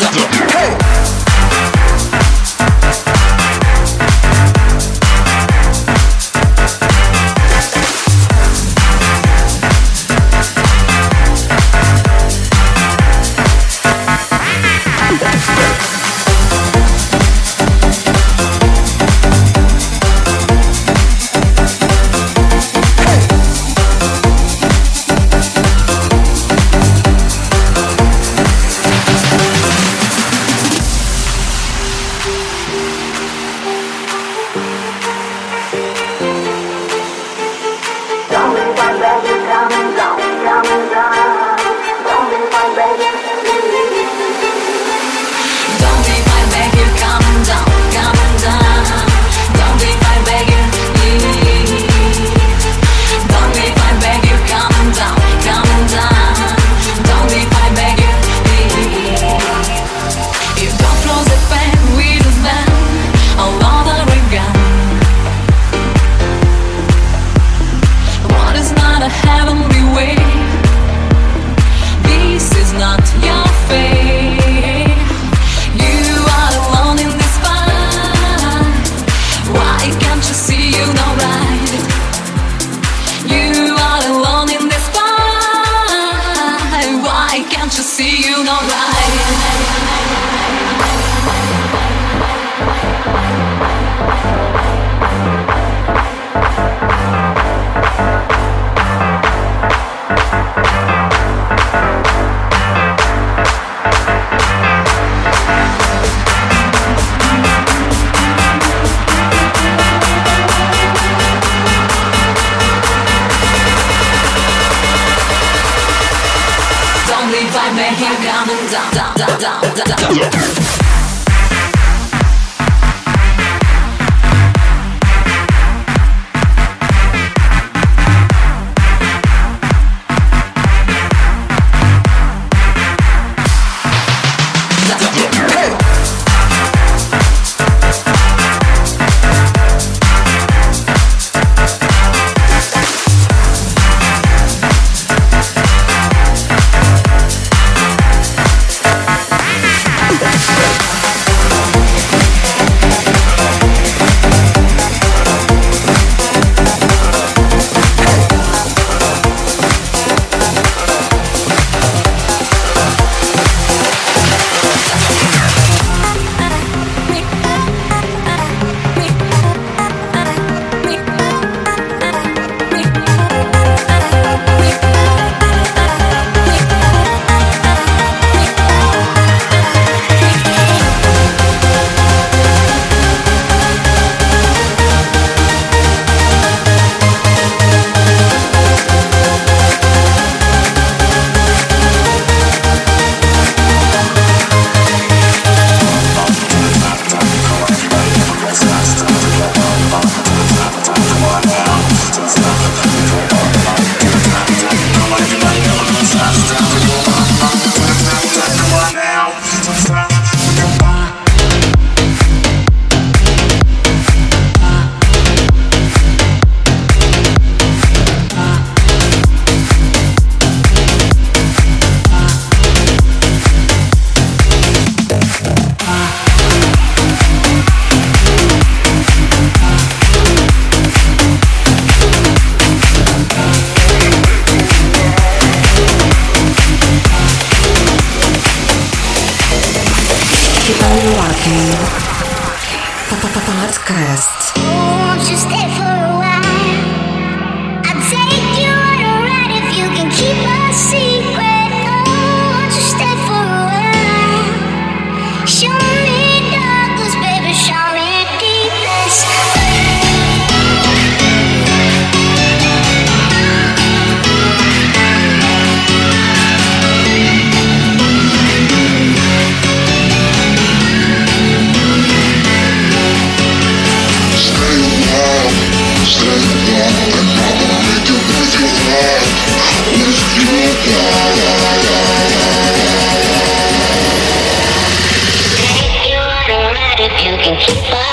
Yeah. vibe, make Here coming down, down, down, down, down. down. Keep on Rockin'. Podcast. you can keep up.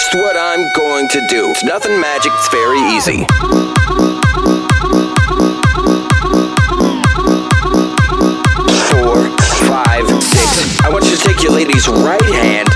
just what I'm going to do. It's nothing magic, it's very easy. Four, five, six. I want you to take your lady's right hand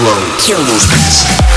Kill those beats.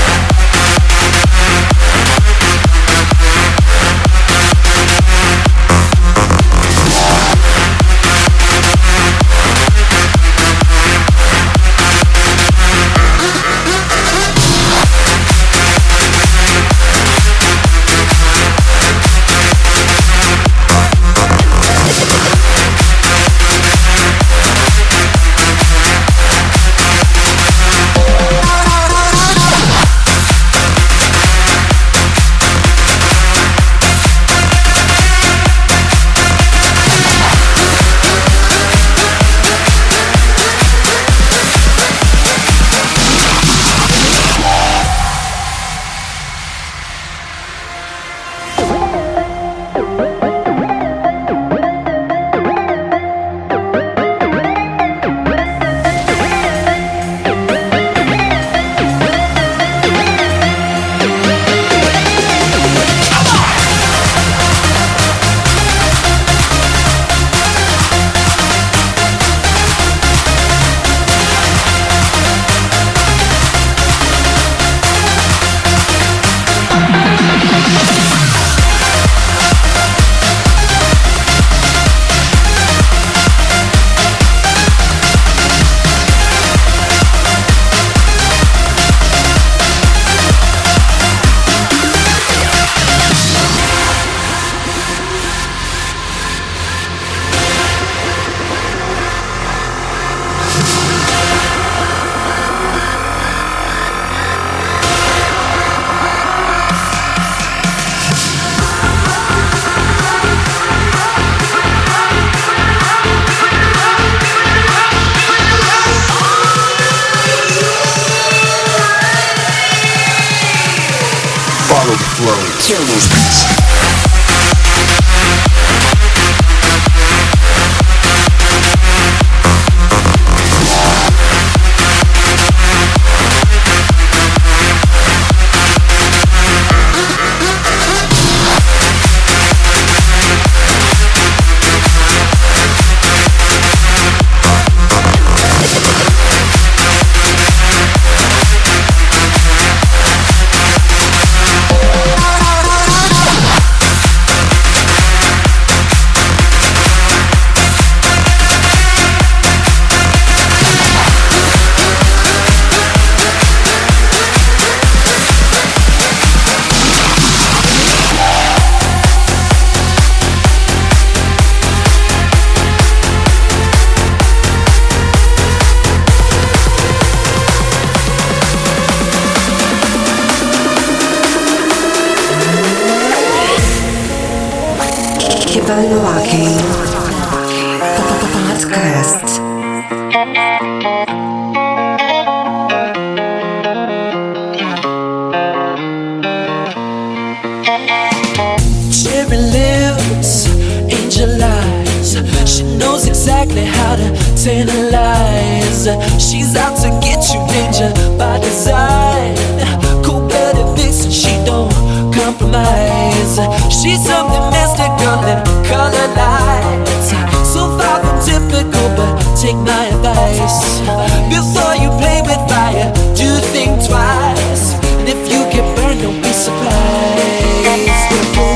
Typical, but take my advice. Before you play with fire, do think twice. And if you get burned, don't be surprised.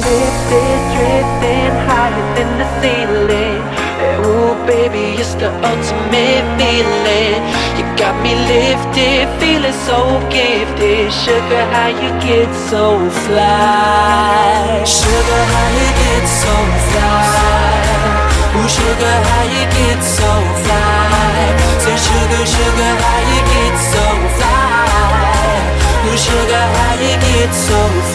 Lifted, drifting higher than the ceiling. Ooh, baby, it's the ultimate feeling. You got me lifted, feeling so gifted. Sugar, how you get so fly? Sugar, how you get so fly? Ooh, sugar, how you get so fly? Say, sugar, sugar, how you get so fly? Ooh, sugar, how you get so fly?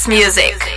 Dance music.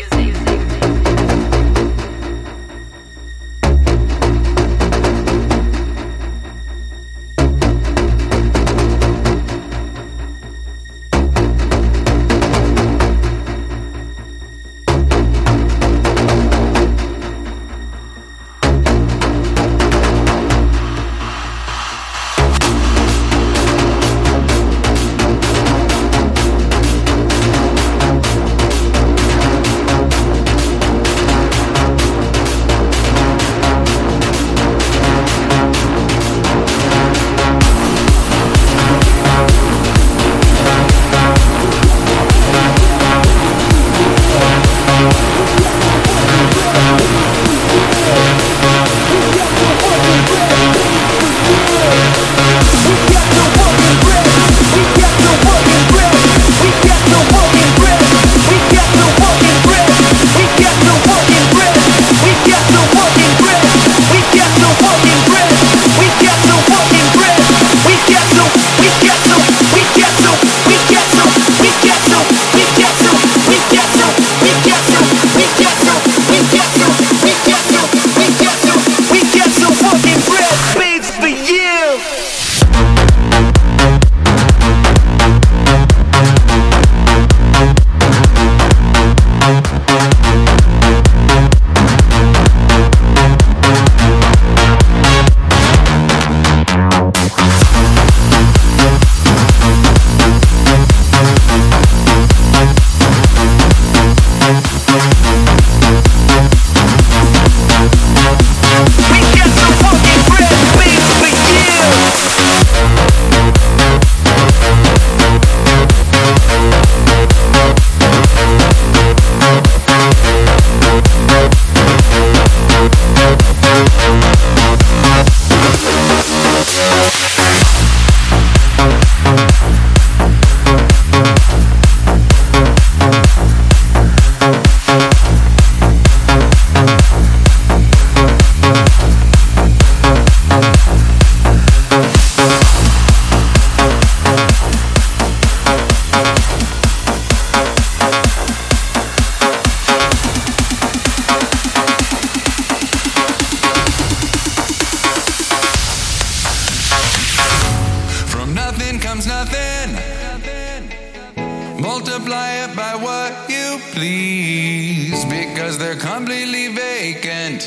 Because they're completely vacant.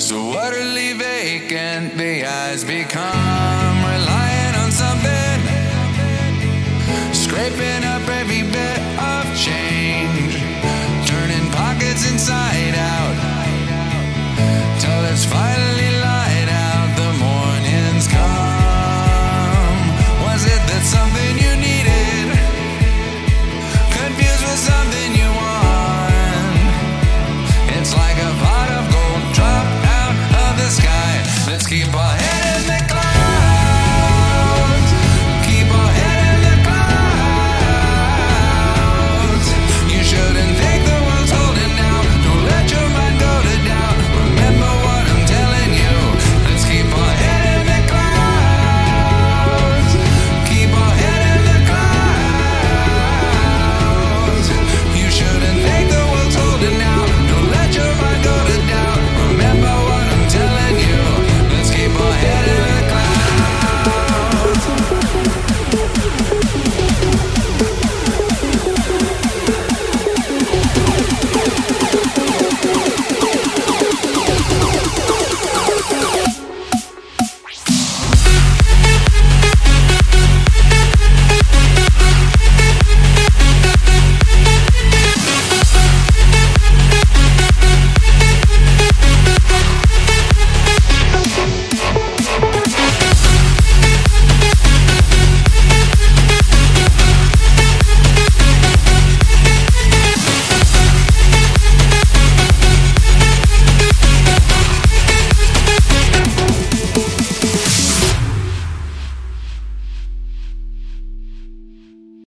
So utterly vacant, the eyes become relying on something, scraping Party